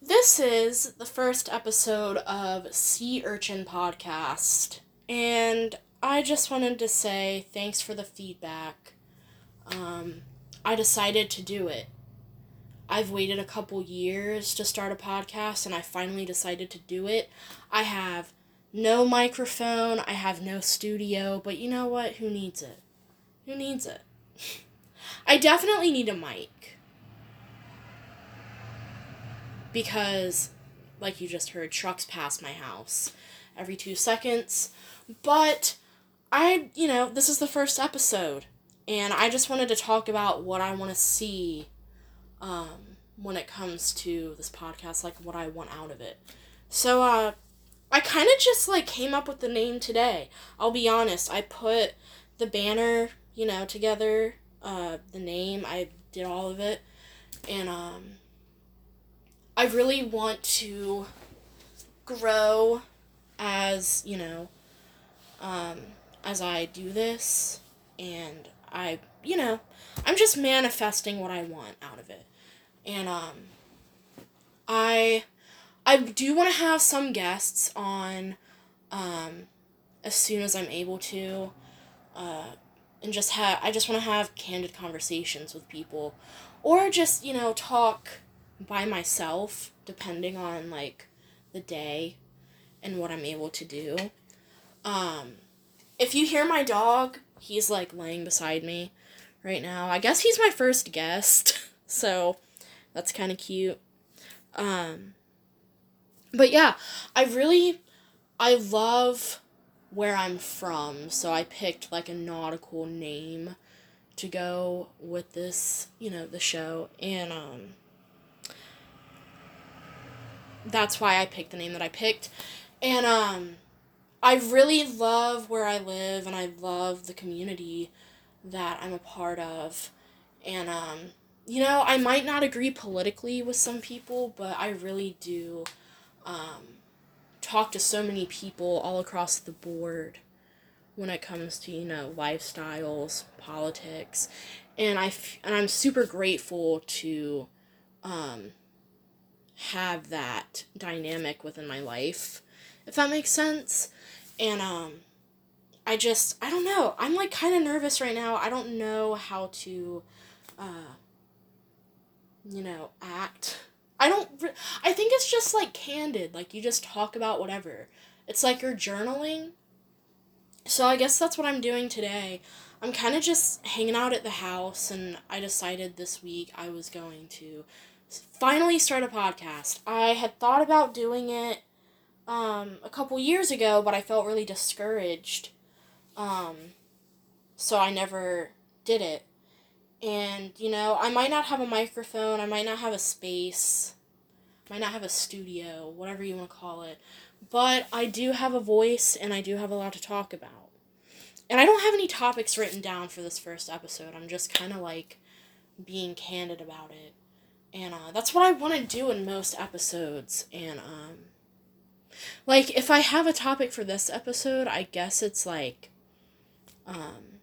This is the first episode of Sea Urchin Podcast, and I just wanted to say thanks for the feedback. Um, I decided to do it. I've waited a couple years to start a podcast, and I finally decided to do it. I have no microphone, I have no studio, but you know what? Who needs it? Who needs it? I definitely need a mic. Because, like you just heard, trucks pass my house every two seconds. But I, you know, this is the first episode. And I just wanted to talk about what I want to see um, when it comes to this podcast, like what I want out of it. So, uh, I kind of just like came up with the name today. I'll be honest. I put the banner, you know, together, uh, the name. I did all of it, and um, I really want to grow as you know, um, as I do this, and I, you know, I'm just manifesting what I want out of it, and um, I I do want to have some guests on um, as soon as I'm able to. Uh, and just have I just want to have candid conversations with people or just, you know, talk by myself depending on like the day and what I'm able to do. Um, if you hear my dog, he's like laying beside me right now. I guess he's my first guest, so that's kind of cute. Um, but yeah, I really I love where I'm from, so I picked like a nautical name to go with this, you know, the show and um that's why I picked the name that I picked. And um I really love where I live and I love the community that I'm a part of. And um you know, I might not agree politically with some people, but I really do um, talk to so many people all across the board when it comes to you know lifestyles, politics, and I f- and I'm super grateful to um, have that dynamic within my life, if that makes sense, and um, I just I don't know I'm like kind of nervous right now. I don't know how to, uh, you know, act I don't. I think it's just like candid. Like you just talk about whatever. It's like you're journaling. So I guess that's what I'm doing today. I'm kind of just hanging out at the house, and I decided this week I was going to finally start a podcast. I had thought about doing it um, a couple years ago, but I felt really discouraged. Um, so I never did it. And, you know, I might not have a microphone, I might not have a space, might not have a studio, whatever you want to call it, but I do have a voice and I do have a lot to talk about. And I don't have any topics written down for this first episode. I'm just kind of like being candid about it. And uh, that's what I want to do in most episodes. And, um, like, if I have a topic for this episode, I guess it's like, um,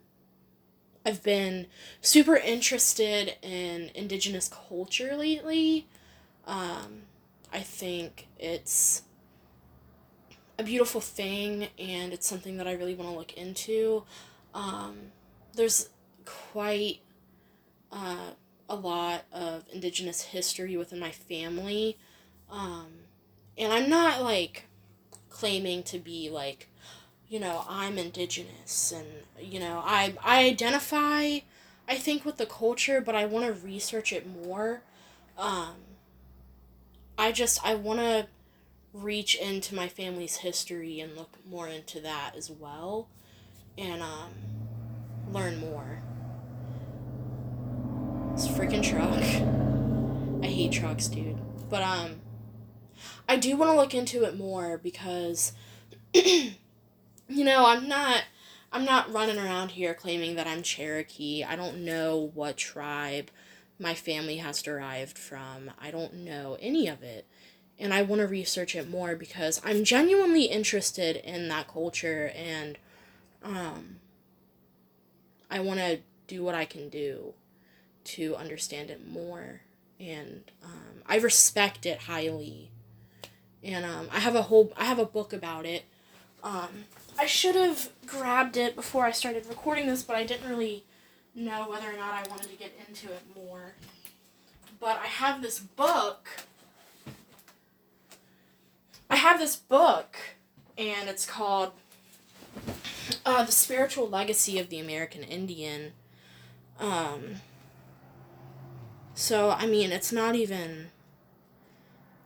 I've been super interested in indigenous culture lately. Um, I think it's a beautiful thing and it's something that I really want to look into. Um, there's quite uh, a lot of indigenous history within my family. Um, and I'm not like claiming to be like you know, I'm indigenous and, you know, I, I identify, I think, with the culture, but I want to research it more. Um, I just, I want to reach into my family's history and look more into that as well and um, learn more. This freaking truck. I hate trucks, dude. But, um, I do want to look into it more because you know, I'm not I'm not running around here claiming that I'm Cherokee. I don't know what tribe my family has derived from. I don't know any of it. And I want to research it more because I'm genuinely interested in that culture and um I want to do what I can do to understand it more and um, I respect it highly. And um, I have a whole I have a book about it. Um, I should have grabbed it before I started recording this, but I didn't really know whether or not I wanted to get into it more. But I have this book. I have this book, and it's called uh, The Spiritual Legacy of the American Indian. Um, so, I mean, it's not even.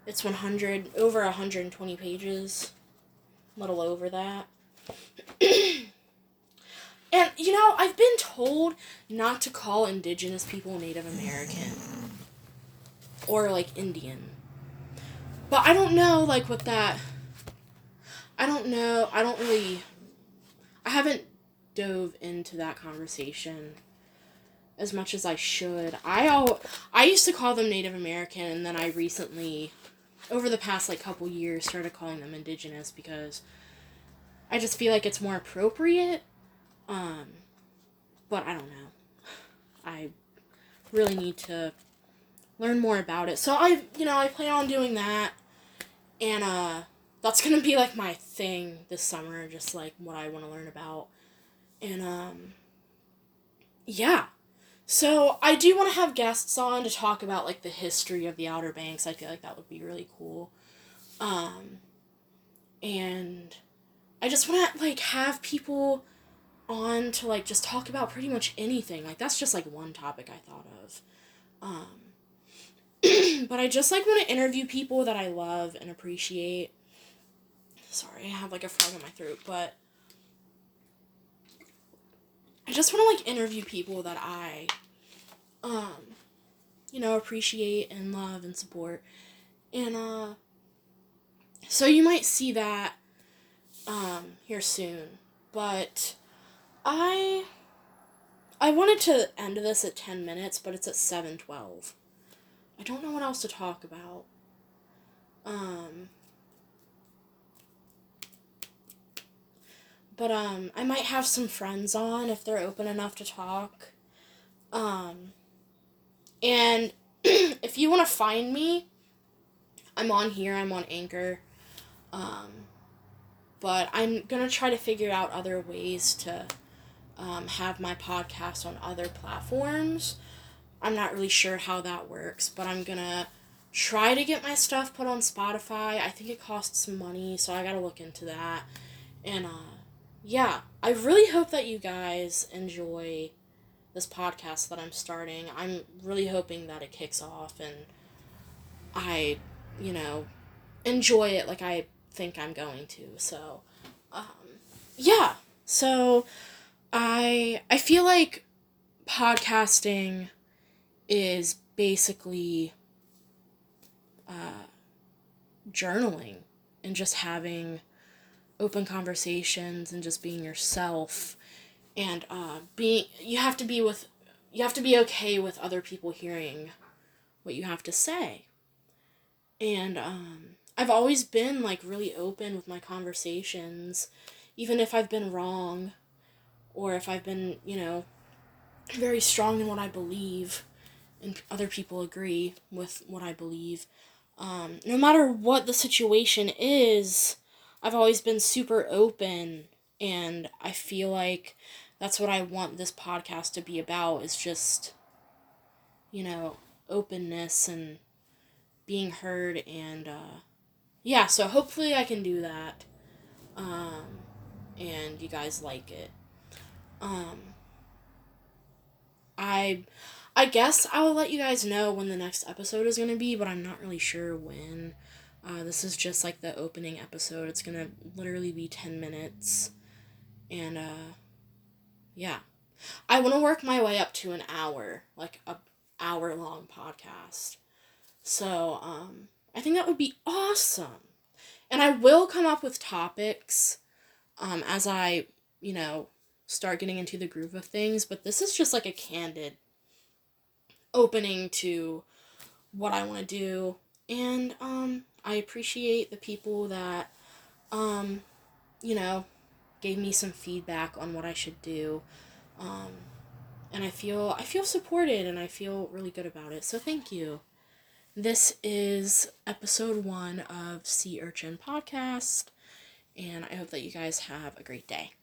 It's 100, over 120 pages. A little over that. and, you know, I've been told not to call indigenous people Native American. Or, like, Indian. But I don't know, like, what that. I don't know. I don't really. I haven't dove into that conversation as much as I should. I all I used to call them Native American and then I recently over the past like couple years started calling them indigenous because I just feel like it's more appropriate. Um but I don't know. I really need to learn more about it. So I you know, I plan on doing that. And uh that's to be like my thing this summer just like what I want to learn about. And um yeah, so I do want to have guests on to talk about like the history of the Outer Banks. I feel like that would be really cool. Um, and I just want to like have people on to like just talk about pretty much anything. Like that's just like one topic I thought of. Um, but I just like want to interview people that I love and appreciate. Sorry, I have like a frog in my throat, but I just want to like interview people that I um you know appreciate and love and support. And uh so you might see that um here soon. But I I wanted to end this at 10 minutes, but it's at 7:12. I don't know what else to talk about. Um But um I might have some friends on if they're open enough to talk. Um and if you want to find me, I'm on here, I'm on Anchor. Um but I'm to try to figure out other ways to um, have my podcast on other platforms. I'm not really sure how that works, but I'm to try to get my stuff put on Spotify. I think it costs some money, so I got to look into that. And uh yeah, I really hope that you guys enjoy this podcast that I'm starting. I'm really hoping that it kicks off and I, you know, enjoy it like I think I'm going to. So, um, yeah. So, I I feel like podcasting is basically uh, journaling and just having open conversations and just being yourself and uh, being you have to be with you have to be okay with other people hearing what you have to say. And um, i've always been like really open with my conversations even if i've been wrong or if i've been you know very strong in what i believe and other people agree with what i believe. Um, no matter what the situation is I've always been super open and I feel like that's what I want this podcast to be about is just you know, openness and being heard and uh yeah, so hopefully I can do that. Um and you guys like it. Um I I guess I'll let you guys know when the next episode is going to be, but I'm not really sure when. Uh, this is just like the opening episode. It's gonna literally be 10 minutes. And, uh, yeah. I want to work my way up to an hour, like a hour long podcast. So, um, I think that would be awesome. And I will come up with topics, um, as I, you know, start getting into the groove of things, but this is just like a candid opening to what I want to do. And, um, I appreciate the people that, um, you know, gave me some feedback on what I should do. Um, and I feel I feel supported and I feel really good about it. So thank you. this is episode one of Sea Urchin Podcast, and I hope that you guys have a great day.